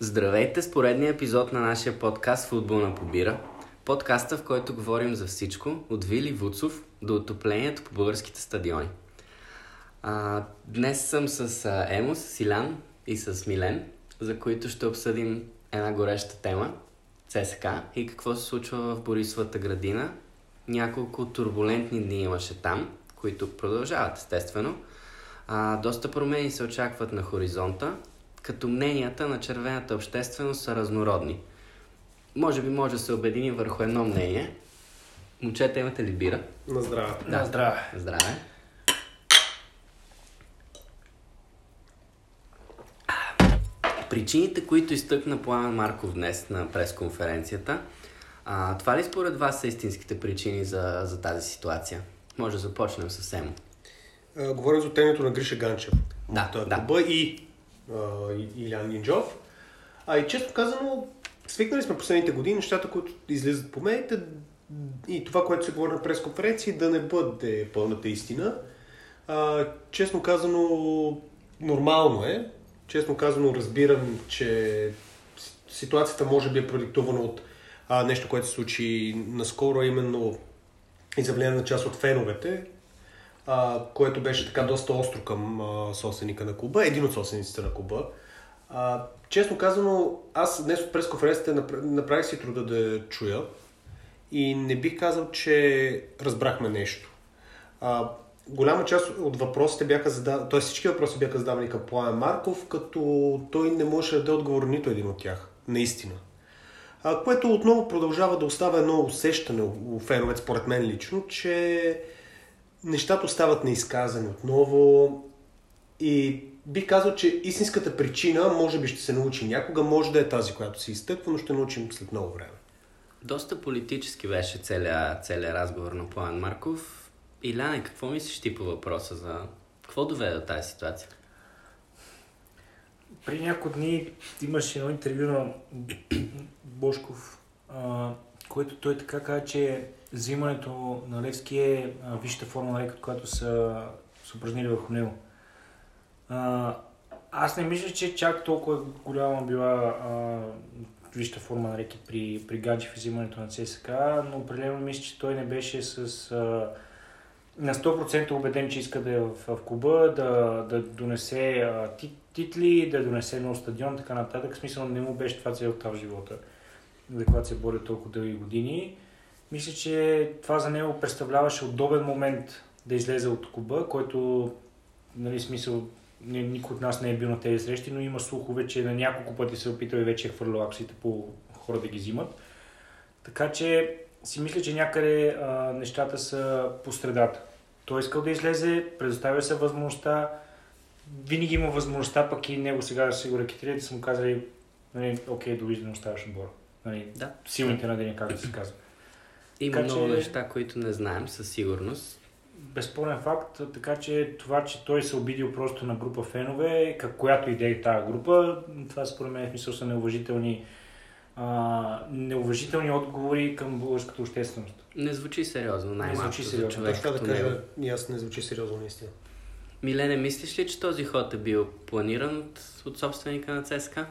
Здравейте с поредния епизод на нашия подкаст Футболна побира. Подкаста, в който говорим за всичко, от Вили Вуцов до отоплението по българските стадиони. А, днес съм с Емо, с Илян и с Милен, за които ще обсъдим една гореща тема ЦСК и какво се случва в Борисовата градина. Няколко турбулентни дни имаше там, които продължават естествено. А, доста промени се очакват на хоризонта, като мненията на червената общественост са разнородни. Може би може да се обедини върху едно мнение. Момчета, имате ли бира? На здраве. Да. здраве. Здраве. Причините, които изтъкна Пламен Марков днес на пресконференцията, а, това ли според вас са истинските причини за, за тази ситуация? Може да започнем съвсем. А, говорим за тенето на Гриша Ганчев. Да, от да. клуба и, а, и Илян Нинджов. А и често казано, свикнали сме последните години нещата, които излизат по медиите и това, което се говори на пресконференции, да не бъде пълната истина. А, честно казано, нормално е. Честно казано, разбирам, че ситуацията може би е продиктувана от а, нещо, което се случи наскоро, именно изявление на част от феновете, а, което беше така доста остро към а, собственика на клуба, един от собствениците на клуба. А, честно казано, аз днес от пресконференцията напр- направих си труда да чуя и не бих казал, че разбрахме нещо. А, голяма част от въпросите бяха задавани, т.е. всички въпроси бяха задавани към Пламен Марков, като той не можеше да даде отговор нито един от тях. Наистина. А, което отново продължава да остава едно усещане у феновете, според мен лично, че нещата остават неизказани отново и бих казал, че истинската причина може би ще се научи някога, може да е тази, която се изтъква, но ще научим след много време. Доста политически беше целият, целият разговор на Пламен Марков. Иляне, какво мислиш ти по въпроса за... Какво доведе до тази ситуация? При няколко дни имаше едно интервю на Бошков, а, което той така каза, че взимането на Левски е висшата форма на лекът, която са, са упражнили върху него. А, аз не мисля, че чак толкова голяма била а, висшата форма на леки при, при Гаджев и взимането на ЦСК, но определено мисля, че той не беше с... А, на 100% убеден, че иска да е в, в клуба, да, да донесе а, ти, титли, да донесе нов стадион, така нататък. В смисъл не му беше това целта в живота, за която се бори толкова дълги години. Мисля, че това за него представляваше удобен момент да излезе от клуба, който, нали, смисъл, никой от нас не е бил на тези срещи, но има слухове, че на няколко пъти се е опитал и вече е хвърлял акциите по хора да ги взимат. Така че си мисля, че някъде а, нещата са по средата. Той искал да излезе, предоставя се възможността, винаги има възможността, пък и него сега да се го рекетират, да са му казали, нали, окей, довиждане, оставаш отбора. Нали, Да. Силните на деня, както се казва. Има Така много че- неща, които не знаем със сигурност. Безспорен факт, така че това, че той се обидил просто на група фенове, как, която идея е тази група, това според мен в смисъл са неуважителни, а, неуважителни отговори към българската общественост. Не звучи сериозно, най-малко звучи за сериозно. човек Точно да кажа, и аз не звучи сериозно наистина. Милене, мислиш ли, че този ход е бил планиран от, от собственика на ЦСКА?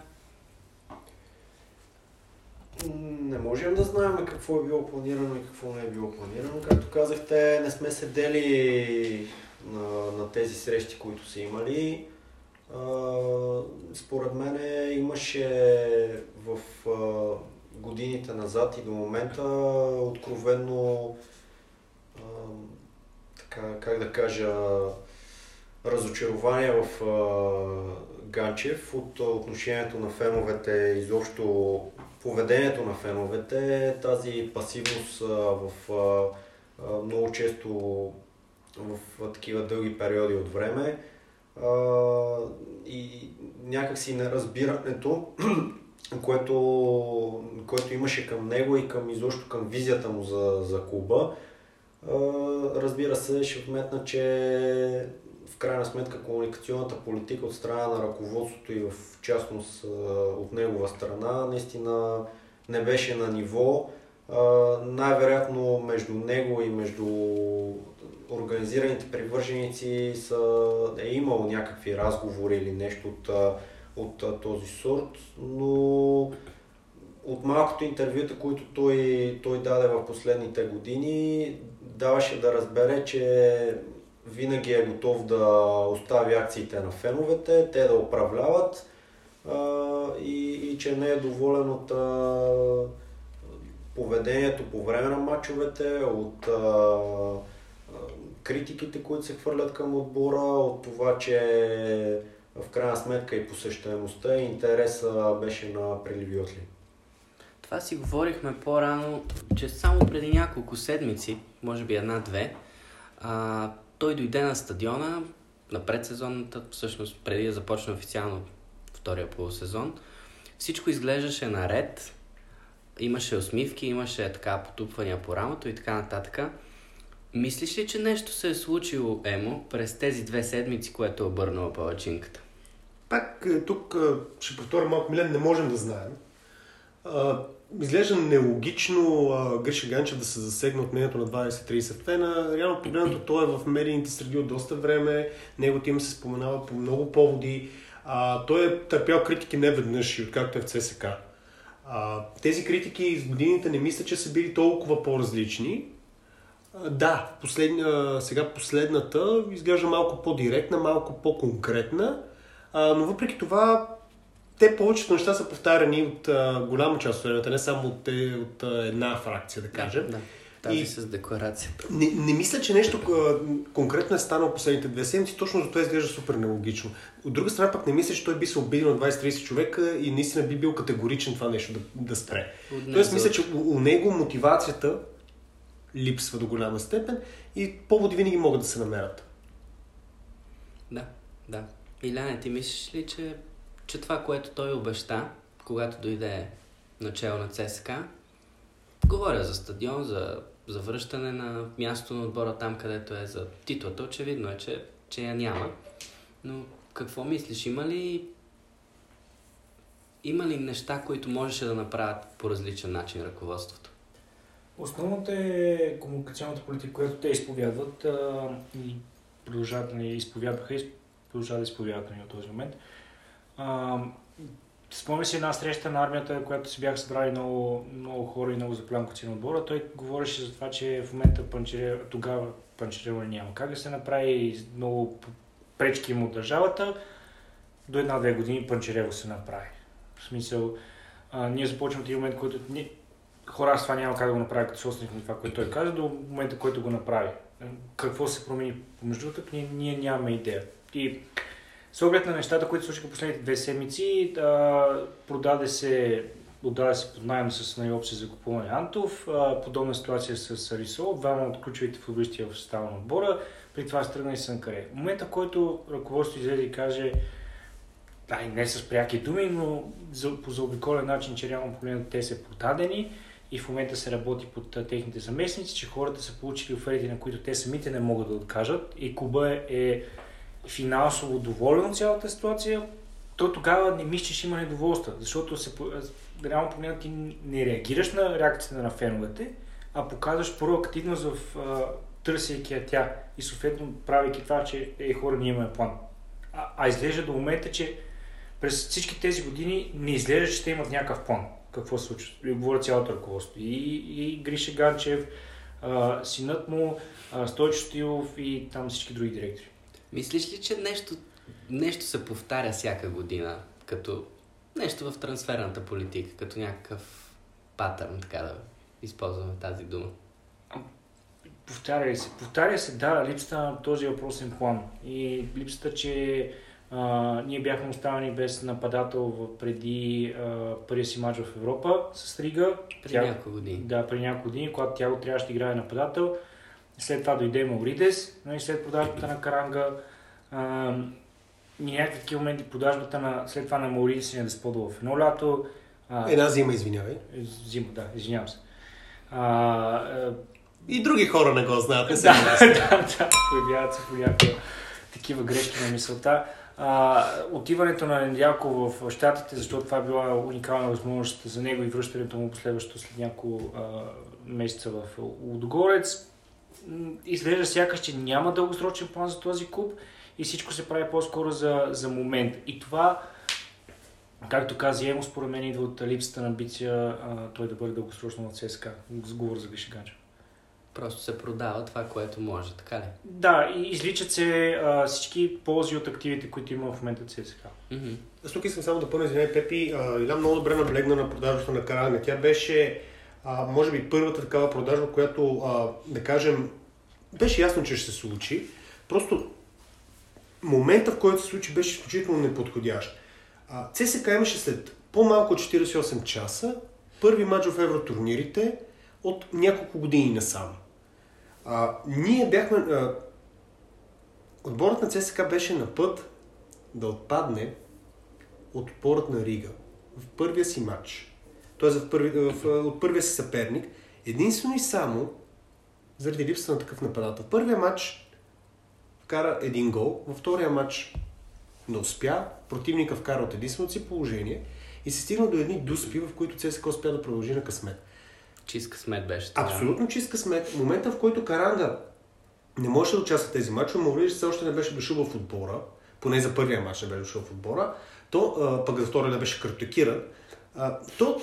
Не можем да знаем какво е било планирано и какво не е било планирано. Както казахте, не сме седели на, на тези срещи, които са имали. А, според мен имаше в а, годините назад и до момента откровенно а, така, как да кажа, разочарование в а, Ганчев от отношението на феновете, изобщо поведението на феновете, тази пасивност в много често в такива дълги периоди от време и някакси неразбирането, което, което имаше към него и към изобщо към визията му за, за клуба. Разбира се, ще вметна, че в крайна сметка комуникационната политика от страна на ръководството и в частност от негова страна наистина не беше на ниво. Най-вероятно между него и между организираните привърженици са, е имало някакви разговори или нещо от, от този сорт, но от малкото интервюта, които той, той даде в последните години, даваше да разбере, че винаги е готов да остави акциите на феновете, те да управляват а, и, и че не е доволен от а, поведението по време на матчовете, от а, критиките, които се хвърлят към отбора, от това, че в крайна сметка и посещаемостта и интереса беше на приливи отли. Това си говорихме по-рано, че само преди няколко седмици, може би една-две, а, той дойде на стадиона на предсезонната, всъщност преди да започне официално втория полусезон. Всичко изглеждаше наред, имаше усмивки, имаше така потупвания по рамото и така нататък. Мислиш ли, че нещо се е случило, Емо, през тези две седмици, което е обърнала палачинката? Пак е, тук е, ще повторя малко, Милен, не можем да знаем. Изглежда нелогично а, Гриша Ганчев да се засегне от мнението на 20-30 фена. Реално погледнато той е в медийните среди от доста време, неговото име се споменава по много поводи. А, той е търпял критики не веднъж и откакто е в ЦСК. А, тези критики с годините не мисля, че са били толкова по-различни. А, да, последня, сега последната изглежда малко по-директна, малко по-конкретна, а, но въпреки това те повечето неща са повтаряни от а, голяма част от времето, не само от, те, от а, една фракция, да кажем. Да, тази И- с декларацията. Не, не мисля, че нещо конкретно е станало последните две седмици, точно за това изглежда супер нелогично. От друга страна пък не мисля, че той би се обидил на 20-30 човека и наистина би бил категоричен това нещо да, да спре. От Тоест мисля, че у, у него мотивацията липсва до голяма степен и поводи винаги могат да се намерят. Да, да. Иляне, ти мислиш ли, че, че това, което той обеща, когато дойде начало на ЦСКА, говоря за стадион, за, за връщане на място на отбора там, където е за титлата, очевидно е, че, че я няма. Но какво мислиш? Има ли има ли неща, които можеше да направят по различен начин ръководството? Основната е комуникационната политика, която те изповядват а, и продължават изповядваха и продължават да изповядват от този момент. А, спомня си една среща на армията, която си бяха събрали много, много хора и много заплянковци на отбора. Той говореше за това, че в момента панчере, тогава панчереване няма как да се направи и много пречки има от държавата. До една-две години панчерево се направи. В смисъл, а, ние започваме един момент, който ни, хора, аз това няма как да го направя като собственик на това, което той каза, до момента, който го направи. Какво се промени помежду тък, ние, ние нямаме идея. И с оглед на нещата, които случиха последните две седмици, а, продаде се отдаде се под найем с наиопси за купуване Антов. А, подобна ситуация с Арисол, двама от ключовите футболисти в състава на отбора. При това се тръгна и Санкаре. В момента, в който ръководството излезе и каже, и не с пряки думи, но за, по заобиколен начин, че реално погледнато те са продадени и в момента се работи под а, техните заместници, че хората са получили оферти, на които те самите не могат да откажат и клуба е, е финансово доволен от цялата ситуация, то тогава не мисля, че ще има недоволство, защото се, реално погледнато ти не реагираш на реакцията на феновете, а показваш проактивност в а, търсейки тя и съответно правейки това, че е хора, ние имаме план. А, а изглежда до момента, че през всички тези години не изглежда, че те имат някакъв план. Какво се случва? И говоря цялото ръководство. И, и Гриша Ганчев, а, синът му, а, Стойчо Стилов и там всички други директори. Мислиш ли, че нещо, нещо се повтаря всяка година, като нещо в трансферната политика, като някакъв патърн, така да използваме тази дума? Повтаря ли се? Повтаря се, да, липсата на този въпросен план. И липсата, че а, ние бяхме оставени без нападател преди а, първия си матч в Европа с Рига. Тя- няколко години. Да, при няколко години, когато тя трябваше да играе нападател. След това дойде Мауридес, но и след продажбата на Каранга. А, и някакви такива моменти продажбата на, след това на Мауридес не да сподва в едно лято. А, Една зима, извинявай. Зима, да, извинявам се. А, И други хора не го знаят, не се да, да, да, появяват се понякога такива грешки на мисълта. А, отиването на Недялко в Штатите, защото това е била уникална възможност за него и връщането му последващо след няколко а, месеца в Лудогорец. Изглежда сякаш, че няма дългосрочен план за този клуб и всичко се прави по-скоро за, за момент. И това Както каза Емо, според мен идва от липсата на амбиция а, той да бъде дългосрочно на ЦСКА. Сговор за Гришиганчев. Просто се продава това, което може, така ли? Да, и изличат се а, всички ползи от активите, които има в момента ЦСКА. Mm-hmm. Аз тук искам само да пълня, извиняй, Пепи. Илян много добре наблегна на продажбата на Карагна. Тя беше, а, може би, първата такава продажба, която, а, да кажем, беше ясно, че ще се случи. Просто момента, в който се случи, беше изключително неподходящ. А, имаше след по-малко от 48 часа първи матч в евротурнирите от няколко години насам. А, ние бяхме... А, отборът на ЦСКА беше на път да отпадне от отборът на Рига в първия си матч. Т.е. В първи, в, от първия си съперник. Единствено и само заради липсата на такъв нападател. В първия матч вкара един гол, във втория матч не успя, противника вкара от единственото си положение и се стигна до едни дуспи, в които ЦСКА успя да продължи на късмет. Чист късмет беше това. Абсолютно чист късмет. В момента, в който Каранга не можеше да участва в тези мачове, Мавридis все още не беше дошъл в отбора, поне за първия матч не беше дошъл в отбора, то а, пък за втория не беше картотекиран, то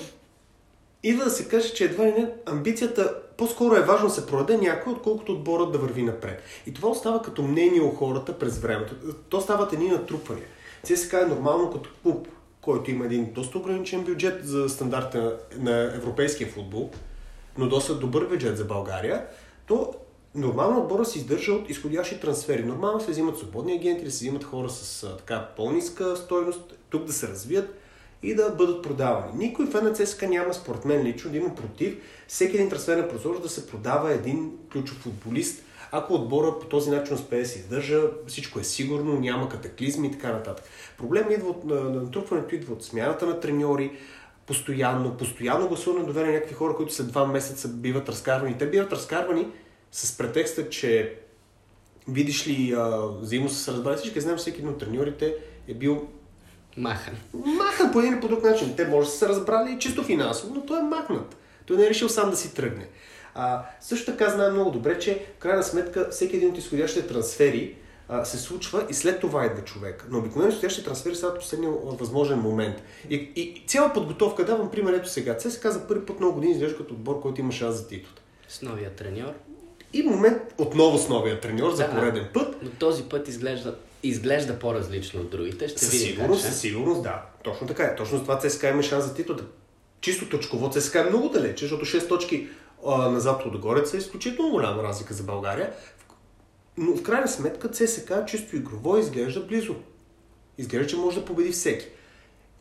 идва да се каже, че едва ли не амбицията по-скоро е важно да се продаде някой, отколкото отборът да върви напред. И това остава като мнение у хората през времето. То стават едни натрупвания. ЦСКА е нормално като клуб, който има един доста ограничен бюджет за стандарта на европейския футбол, но доста добър бюджет за България, то нормално отбора се издържа от изходящи трансфери. Нормално се взимат свободни агенти, да се взимат хора с така по-ниска стойност, тук да се развият и да бъдат продавани. Никой фен на ЦСКА няма, според мен лично, да има против всеки един трансферен прозор да се продава един ключов футболист, ако отбора по този начин успее да се издържа, всичко е сигурно, няма катаклизми и така нататък. Проблемът идва от натрупването, идва от смяната на треньори, постоянно, постоянно гласуване доверие на някакви хора, които след два месеца биват разкарвани. Те биват разкарвани с претекста, че видиш ли, взаимно се разбрали всички, знаем всеки един от треньорите е бил Махан. махан по един или по друг начин. Те може да са се разбрали чисто финансово, но той е махнат. Той не е решил сам да си тръгне. А, също така знаем много добре, че в крайна сметка всеки един от изходящите трансфери а, се случва и след това идва човек. Но обикновено изходящите трансфери стават последния възможен момент. И, и цяла подготовка, давам пример ето сега. ЦСКА за първи път много години изглежда като отбор, който има шанс за титлата. С новия треньор. И момент отново с новия треньор за Да. пореден път. Но този път изглежда, изглежда по-различно от другите. Ще Със сигурност, със сигурност, да. Точно така е. Точно с това ЦСКА има шанс за титлата. Чисто точково ЦСКА е много далече, защото 6 точки а, назад от Горец е изключително голяма разлика за България. Но в крайна сметка ЦСКА чисто игрово изглежда близо. Изглежда, че може да победи всеки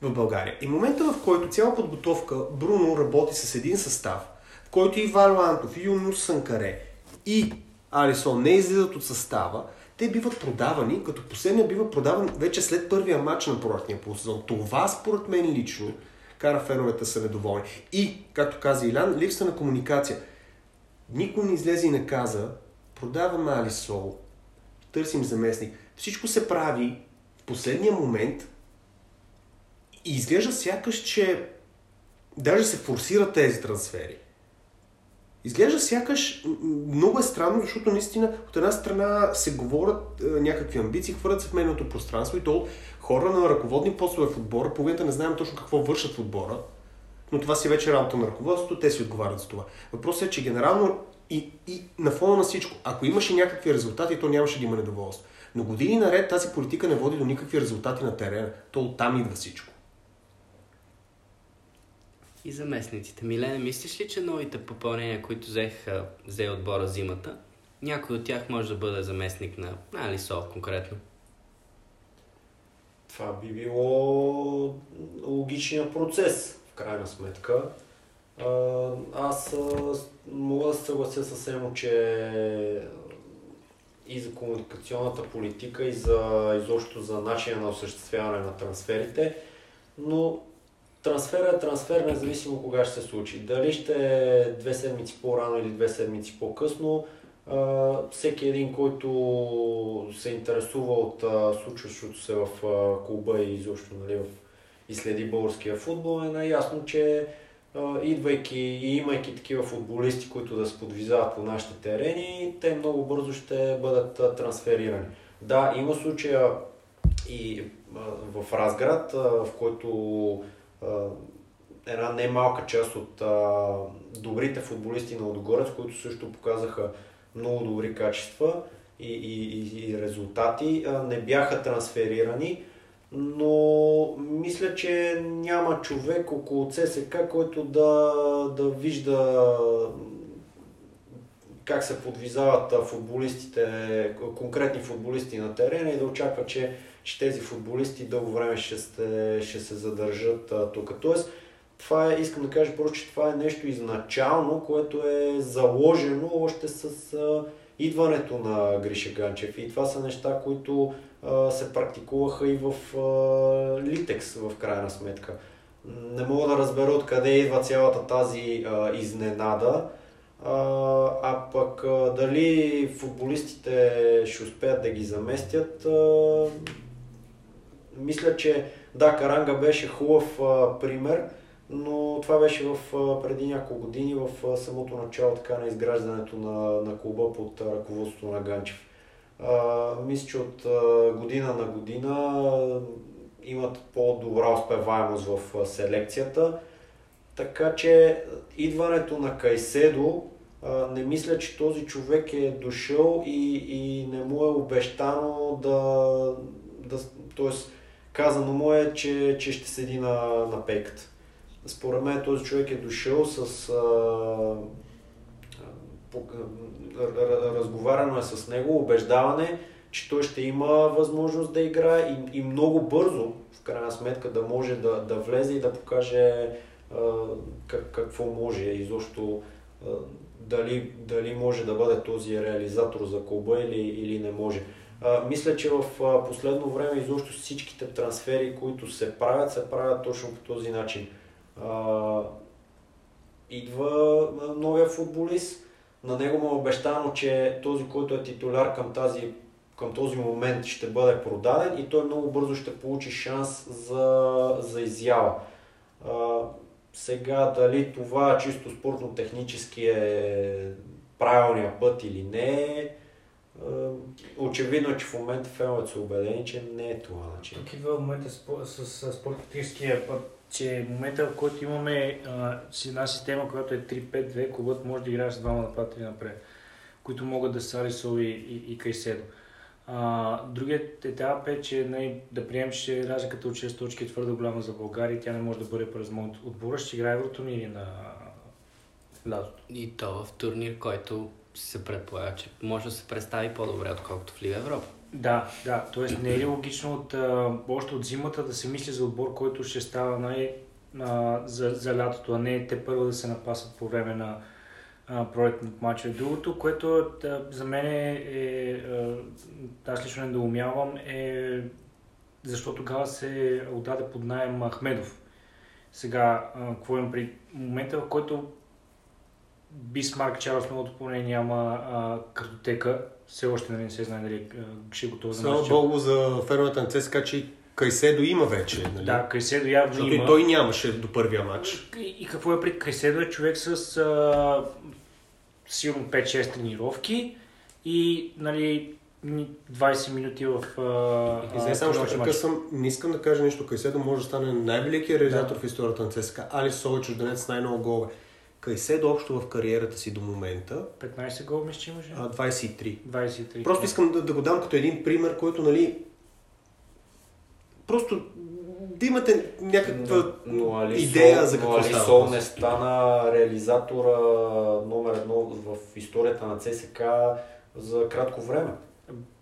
в България. И момента, в който цяла подготовка Бруно работи с един състав, в който и Варло Антов, и Юнус Санкаре, и Алисон не излизат от състава, те биват продавани, като последния бива продаван вече след първия матч на проектния полусезон. Това, според мен лично, кара феновете са недоволни. И, както каза Илян, липса на комуникация. Никой не излезе и не каза, продаваме Алисол, търсим заместник. Всичко се прави в последния момент и изглежда сякаш, че даже се форсират тези трансфери. Изглежда сякаш много е странно, защото наистина от една страна се говорят е, някакви амбиции, хвърлят се в медийното пространство и то хора на ръководни постове в отбора. Половината не знаем точно какво вършат в отбора, но това си вече работа на ръководството, те си отговарят за това. Въпросът е, че генерално и, и на фона на всичко, ако имаше някакви резултати, то нямаше да има недоволство. Но години наред тази политика не води до никакви резултати на терена. То оттам идва всичко. И заместниците. Милене, мислиш ли, че новите попълнения, които взеха, взе отбора зимата, някой от тях може да бъде заместник на, Алисов конкретно? Това би било логичният процес, в крайна сметка. Аз мога да се съглася съвсем, че и за комуникационната политика, и за изобщо за начина на осъществяване на трансферите, но трансфер е трансфер, независимо кога ще се случи. Дали ще е две седмици по-рано или две седмици по-късно, всеки един, който се интересува от случващото се в клуба и изобщо нали, в, и следи българския футбол, е наясно, че идвайки и имайки такива футболисти, които да се подвизават по нашите терени, те много бързо ще бъдат трансферирани. Да, има случая и в Разград, в който една немалка част от добрите футболисти на Лудогорец, които също показаха много добри качества и, и, и резултати, не бяха трансферирани но мисля, че няма човек около ЦСК, който да, да вижда как се подвизават футболистите, конкретни футболисти на терена и да очаква, че, че тези футболисти дълго време ще, сте, ще се задържат тук. Тоест, това е, искам да кажа просто, че това е нещо изначално, което е заложено още с а, идването на Гриша Ганчев. И това са неща, които а, се практикуваха и в а, Литекс в крайна сметка. Не мога да разбера откъде идва цялата тази а, изненада, а, пък дали футболистите ще успеят да ги заместят, мисля, че да, Каранга беше хубав пример, но това беше в, преди няколко години в самото начало така, на изграждането на, на клуба под ръководството на Ганчев. А, мисля, че от а, година на година имат по-добра успеваемост в селекцията. Така че идването на Кайседо а, не мисля, че този човек е дошъл и, и не му е обещано да, да т.е. казано му е, че, че ще седи на, на пейката. Според мен този човек е дошъл с а, разговаряно е с него, убеждаване, че той ще има възможност да играе и, и много бързо, в крайна сметка, да може да, да влезе и да покаже как, какво може изобщо а, дали, дали може да бъде този реализатор за клуба или, или не може. А, мисля, че в а, последно време изобщо всичките трансфери, които се правят, се правят точно по този начин. А, идва новия футболист, на него му е обещано, че този, който е титуляр към, тази, към този момент ще бъде продаден и той много бързо ще получи шанс за, за изява. Сега дали това чисто спортно-технически е правилният път или не, очевидно, че в момента феновете са убедени, че не е това начин. Тук идва в момента с, с, с спортно-техническия път че в момента, в който имаме а, една система, която е 3-5-2, клубът може да играе с двама нападатели напред, които могат да са Арисо и, и, и Кайседо. А, другият етап е, че не, нали, да приемем, че разликата от 6 точки е твърде голяма за България тя не може да бъде през от отбора. Ще играе Евротурнири на лятото. И то в турнир, който се предполага, че може да се представи по-добре, отколкото в Лига Европа. Да, да. Тоест не е логично от, а, още от зимата да се мисли за отбор, който ще става най- а, за, за лятото, а не те първо да се напасат по време на пролетните матчове. Другото, което да, за мен е, е аз лично недоумявам, е защо тогава се отдаде под найем Ахмедов. Сега, какво имам при момента, в който Бисмарк Чарлз новото поне няма а, картотека, все още нали, не се знае дали ще е готов за Слава Богу за фермата на ЦСКА, че Кайседо има вече. Нали? Да, Кайседо явно Защото има. и той нямаше до първия матч. И, и какво е при Кайседо е човек с а, силно 5-6 тренировки и нали, 20 минути в. А, и само ще прекъсвам. Не искам да кажа нещо. Кайседо може да стане най-великият реализатор да. в историята на ЦСКА. Али Сол, чужденец с най-много голове. Кайседо общо в кариерата си до момента. 15 гол мисля, че имаше? 23. 23. Просто искам да, да го дам като един пример, който, нали, просто да имате някаква но, но Али идея за какво но Али Сол не стана реализатора номер едно в историята на ЦСК за кратко време.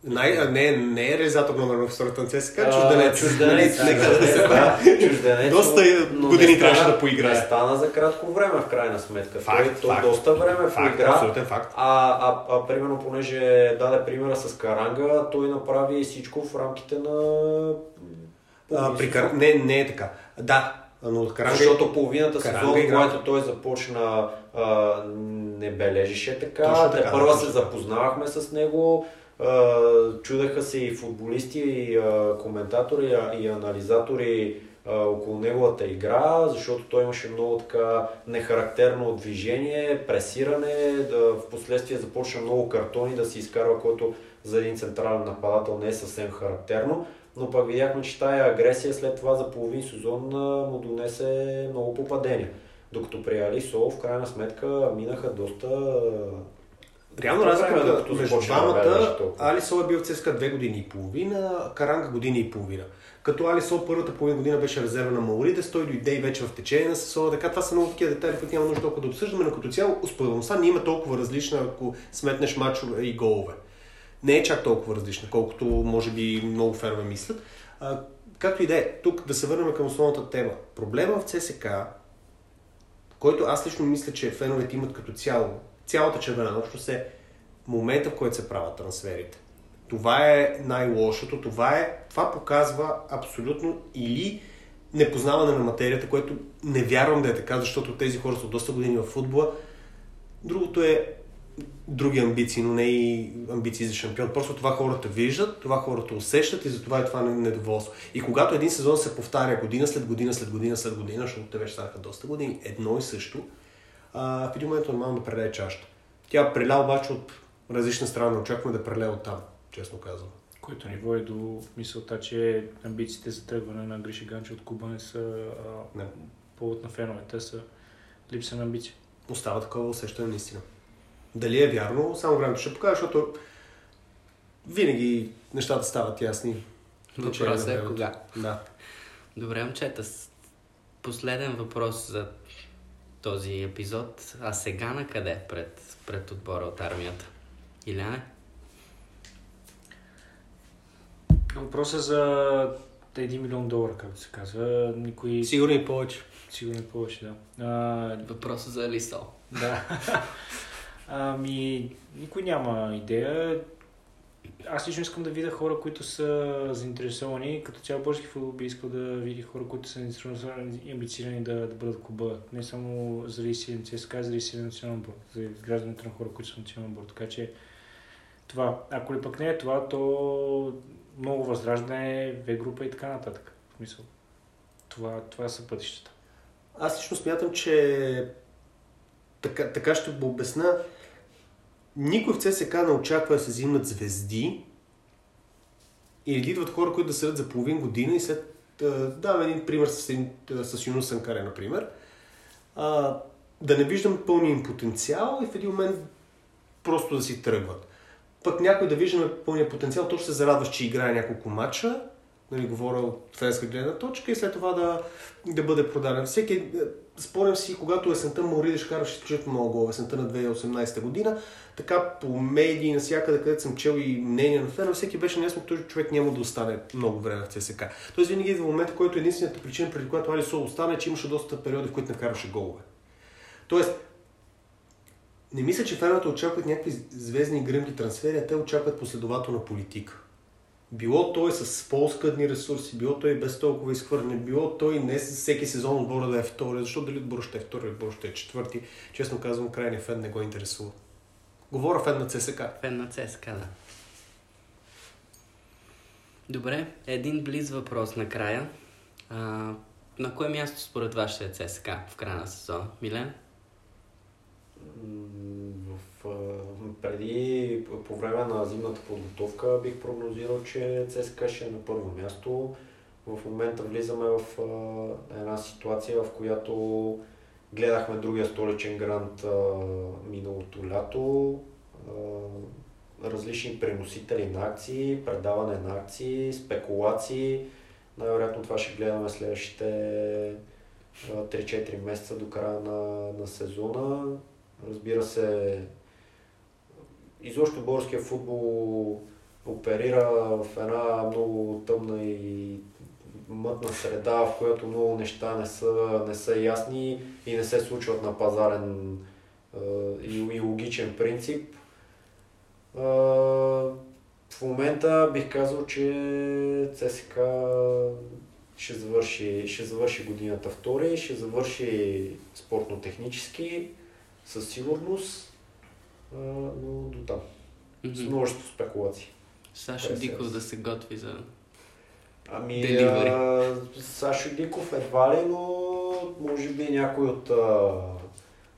Най, не, не е реализатор номер в историята на ЦСКА, чужденец. Чужденец, нека да се чужденец. Доста години трябваше да поиграе. Не стана за кратко време, в крайна сметка. Факт, Той, факт. доста време факт, поигра. Абсолютен факт. А, а, а, примерно, понеже даде примера с Каранга, той направи всичко в рамките на... А, при Кар... не, не е така. Да, но Каранга... Защото половината сезон, когато той започна, а, не бележеше така. така Те първа се запознавахме с него чудаха се и футболисти, и коментатори, и анализатори около неговата игра, защото той имаше много така нехарактерно движение, пресиране, да, в последствие започна много картони да се изкарва, което за един централен нападател не е съвсем характерно. Но пък видяхме, че тая агресия след това за половин сезон му донесе много попадения. Докато при Алисо в крайна сметка минаха доста... Реално разликата между двамата. Алисо е бил в ЦСКА две години и половина, Каранга година и половина. Като Алисо първата половина година беше резерва на Мауридес, той дойде и вече в течение на сезона, така това са много такива детайли, които няма нужда толкова да обсъждаме, но като цяло успеваемостта не има толкова различна, ако сметнеш мачове и голове. Не е чак толкова различна, колкото може би много фенове мислят. А, както и да е, тук да се върнем към основната тема. Проблема в ЦСК, който аз лично мисля, че феновете имат като цяло, цялата червена общност е момента, в който се правят трансферите. Това е най-лошото, това, е, това показва абсолютно или непознаване на материята, което не вярвам да е така, защото тези хора са доста години в футбола. Другото е други амбиции, но не и амбиции за шампион. Просто това хората виждат, това хората усещат и затова е това недоволство. И когато един сезон се повтаря година след година, след година, след година, защото те вече станаха доста години, едно и също, а, в един момент е нормално да прелее чашата. Тя преля обаче от различна страна, очакваме да прелее от там, честно казвам. Което ни води до мисълта, че амбициите за тръгване на Гриша Ганче от Куба не са а, Не. повод на феновете, са липса на амбиции. Остава такова усещане наистина. Дали е вярно, само времето ще покаже, защото винаги нещата стават ясни. Въпросът е кога. Да. Добре, момчета, последен въпрос за този епизод. А сега на къде пред, пред отбора от армията? Иляне? Въпросът е за 1 милион долара, както се казва. Никой... Сигурно и повече. Сигурно е повече, да. А, Въпросът за Лисо. Да. Ами, никой няма идея. Аз лично искам да видя хора, които са заинтересовани. Като цял български футбол би искал да види хора, които са заинтересовани и амбицирани да, да бъдат клуба. Не само заради си ЦСКА, заради си национален отбор. За изграждането на хора, които са национален отбор. Така че това, ако ли пък не е това, то много възраждане, В група и така нататък. В смисъл. Това, това са пътищата. Аз лично смятам, че така, така ще го обясна. Никой в ЦСК не очаква да се взимат звезди или да идват хора, които да седят за половин година и след... а, Давам един пример с, с Юнус Санкаре, например. А, да не виждам пълния им потенциал и в един момент просто да си тръгват. Пък някой да виждаме пълния потенциал, то ще се зарадваш, че играе няколко матча, нали, говоря от френска гледна точка и след това да, да бъде продаден. Всеки, е, спомням си, когато есента Мауридеш караше изключително много голове, есента на 2018 година, така по медии, навсякъде, където съм чел и мнение на фена, всеки беше неясно, този човек няма да остане много време в ЦСК. Тоест винаги идва момент, в който единствената причина, преди която Алисо остане, е, че имаше доста периоди, в които не караше голове. Тоест, не мисля, че феновете очакват някакви звездни гръмки трансфери, а те очакват последователна политика. Било той с по-скъдни ресурси, било той без толкова изхвърляне, било той не с всеки сезон отбора да е втори, защото дали отбор ще е втори, отбор ще е четвърти. Честно казвам, крайният фен не го интересува. Говоря фен на ЦСК. Фен на ЦСКА, да. Добре, един близ въпрос накрая. А, на кое място според вас ще е ЦСКА в края на сезона? Милен? А, преди, по време на зимната подготовка, бих прогнозирал, че ЦСКА ще е на първо място. В момента влизаме в а, една ситуация, в която гледахме другия столичен грант а, миналото лято. Различни преносители на акции, предаване на акции, спекулации. Най-вероятно това ще гледаме следващите а, 3-4 месеца до края на, на сезона. Разбира се, изобщо българския футбол оперира в една много тъмна и мътна среда, в която много неща не са, не са ясни и не се случват на пазарен и, и логичен принцип. В момента бих казал, че ЦСК ще завърши, ще завърши годината втори, ще завърши спортно-технически със сигурност, а, но до там. С множество спекулации. Сашо Диков да се готви за... Ами, Delivery. а, Сашо Диков едва ли, но може би някой от а,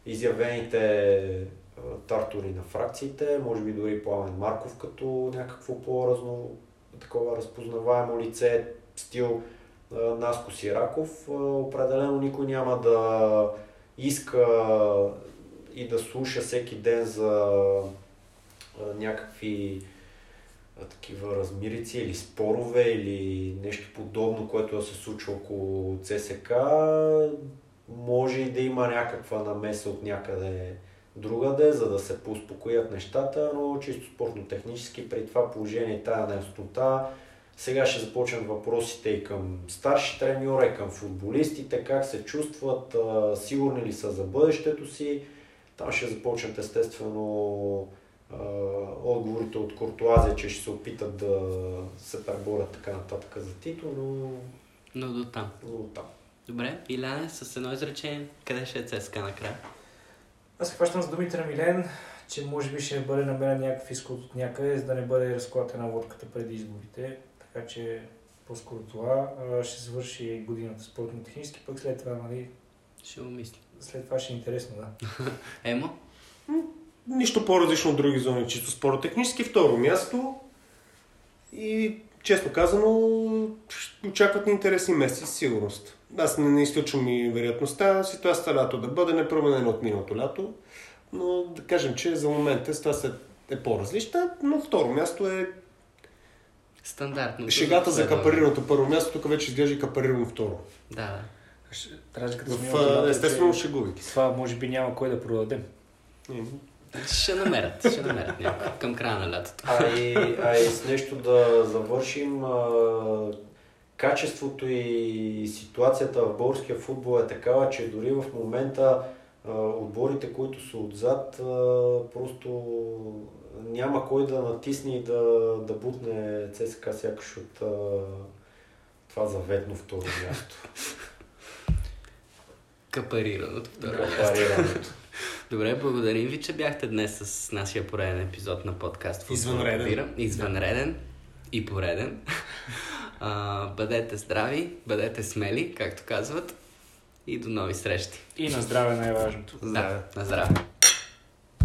изявените а, тартори на фракциите, може би дори Пламен Марков като някакво по-разно, такова разпознаваемо лице, стил а, Наско Сираков, а, определено никой няма да иска и да слуша всеки ден за някакви такива размирици или спорове или нещо подобно, което да се случва около ЦСК. Може и да има някаква намеса от някъде другаде, за да се поуспокоят нещата, но чисто спортно-технически при това положение тая неяснота сега ще започнат въпросите и към старши треньора, и към футболистите, как се чувстват, сигурни ли са за бъдещето си. Там ще започнат естествено а, отговорите от Куртуазия, че ще се опитат да се преборят така нататък за титул, но, Но до там. но там. Добре, Иляне, с едно изречение, къде ще е ЦСКА накрая? Аз се хващам с думите на Милен, че може би ще бъде намерен някакъв изход от някъде, за да не бъде разклатена водката преди изборите. Така че по-скоро това ще завърши годината спортно-технически, пък след това, нали, Ще го мисля. След това ще е интересно, да. Емо? Нищо по-различно от други зони, чисто споротехнически. Второ място и честно казано очакват ни интересни месеци със сигурност. Аз не, не изключвам и вероятността ситуацията лято да бъде непроменена от миналото лято, но да кажем, че за момента ситуацията е по-различна, но второ място е Стандартно. шегата за капарираното първо място, тук вече изглежда и капарирано второ. Да, Разликата В, миналото е, естествено, шегувайки се. Това може би няма кой да продадем. Ще намерят, ще намерят някой към края на лятото. А и, а и с нещо да завършим. А, качеството и ситуацията в българския футбол е такава, че дори в момента а, отборите, които са отзад, а, просто няма кой да натисне и да, да бутне ЦСКА сякаш от а, това заветно второ място. Капарираното второ място. Парирането. Добре, благодарим ви, че бяхте днес с нашия пореден епизод на подкаст. Извънреден. Бира. Извънреден и пореден. А, бъдете здрави, бъдете смели, както казват. И до нови срещи. И на здраве най-важното. Да, на здраве.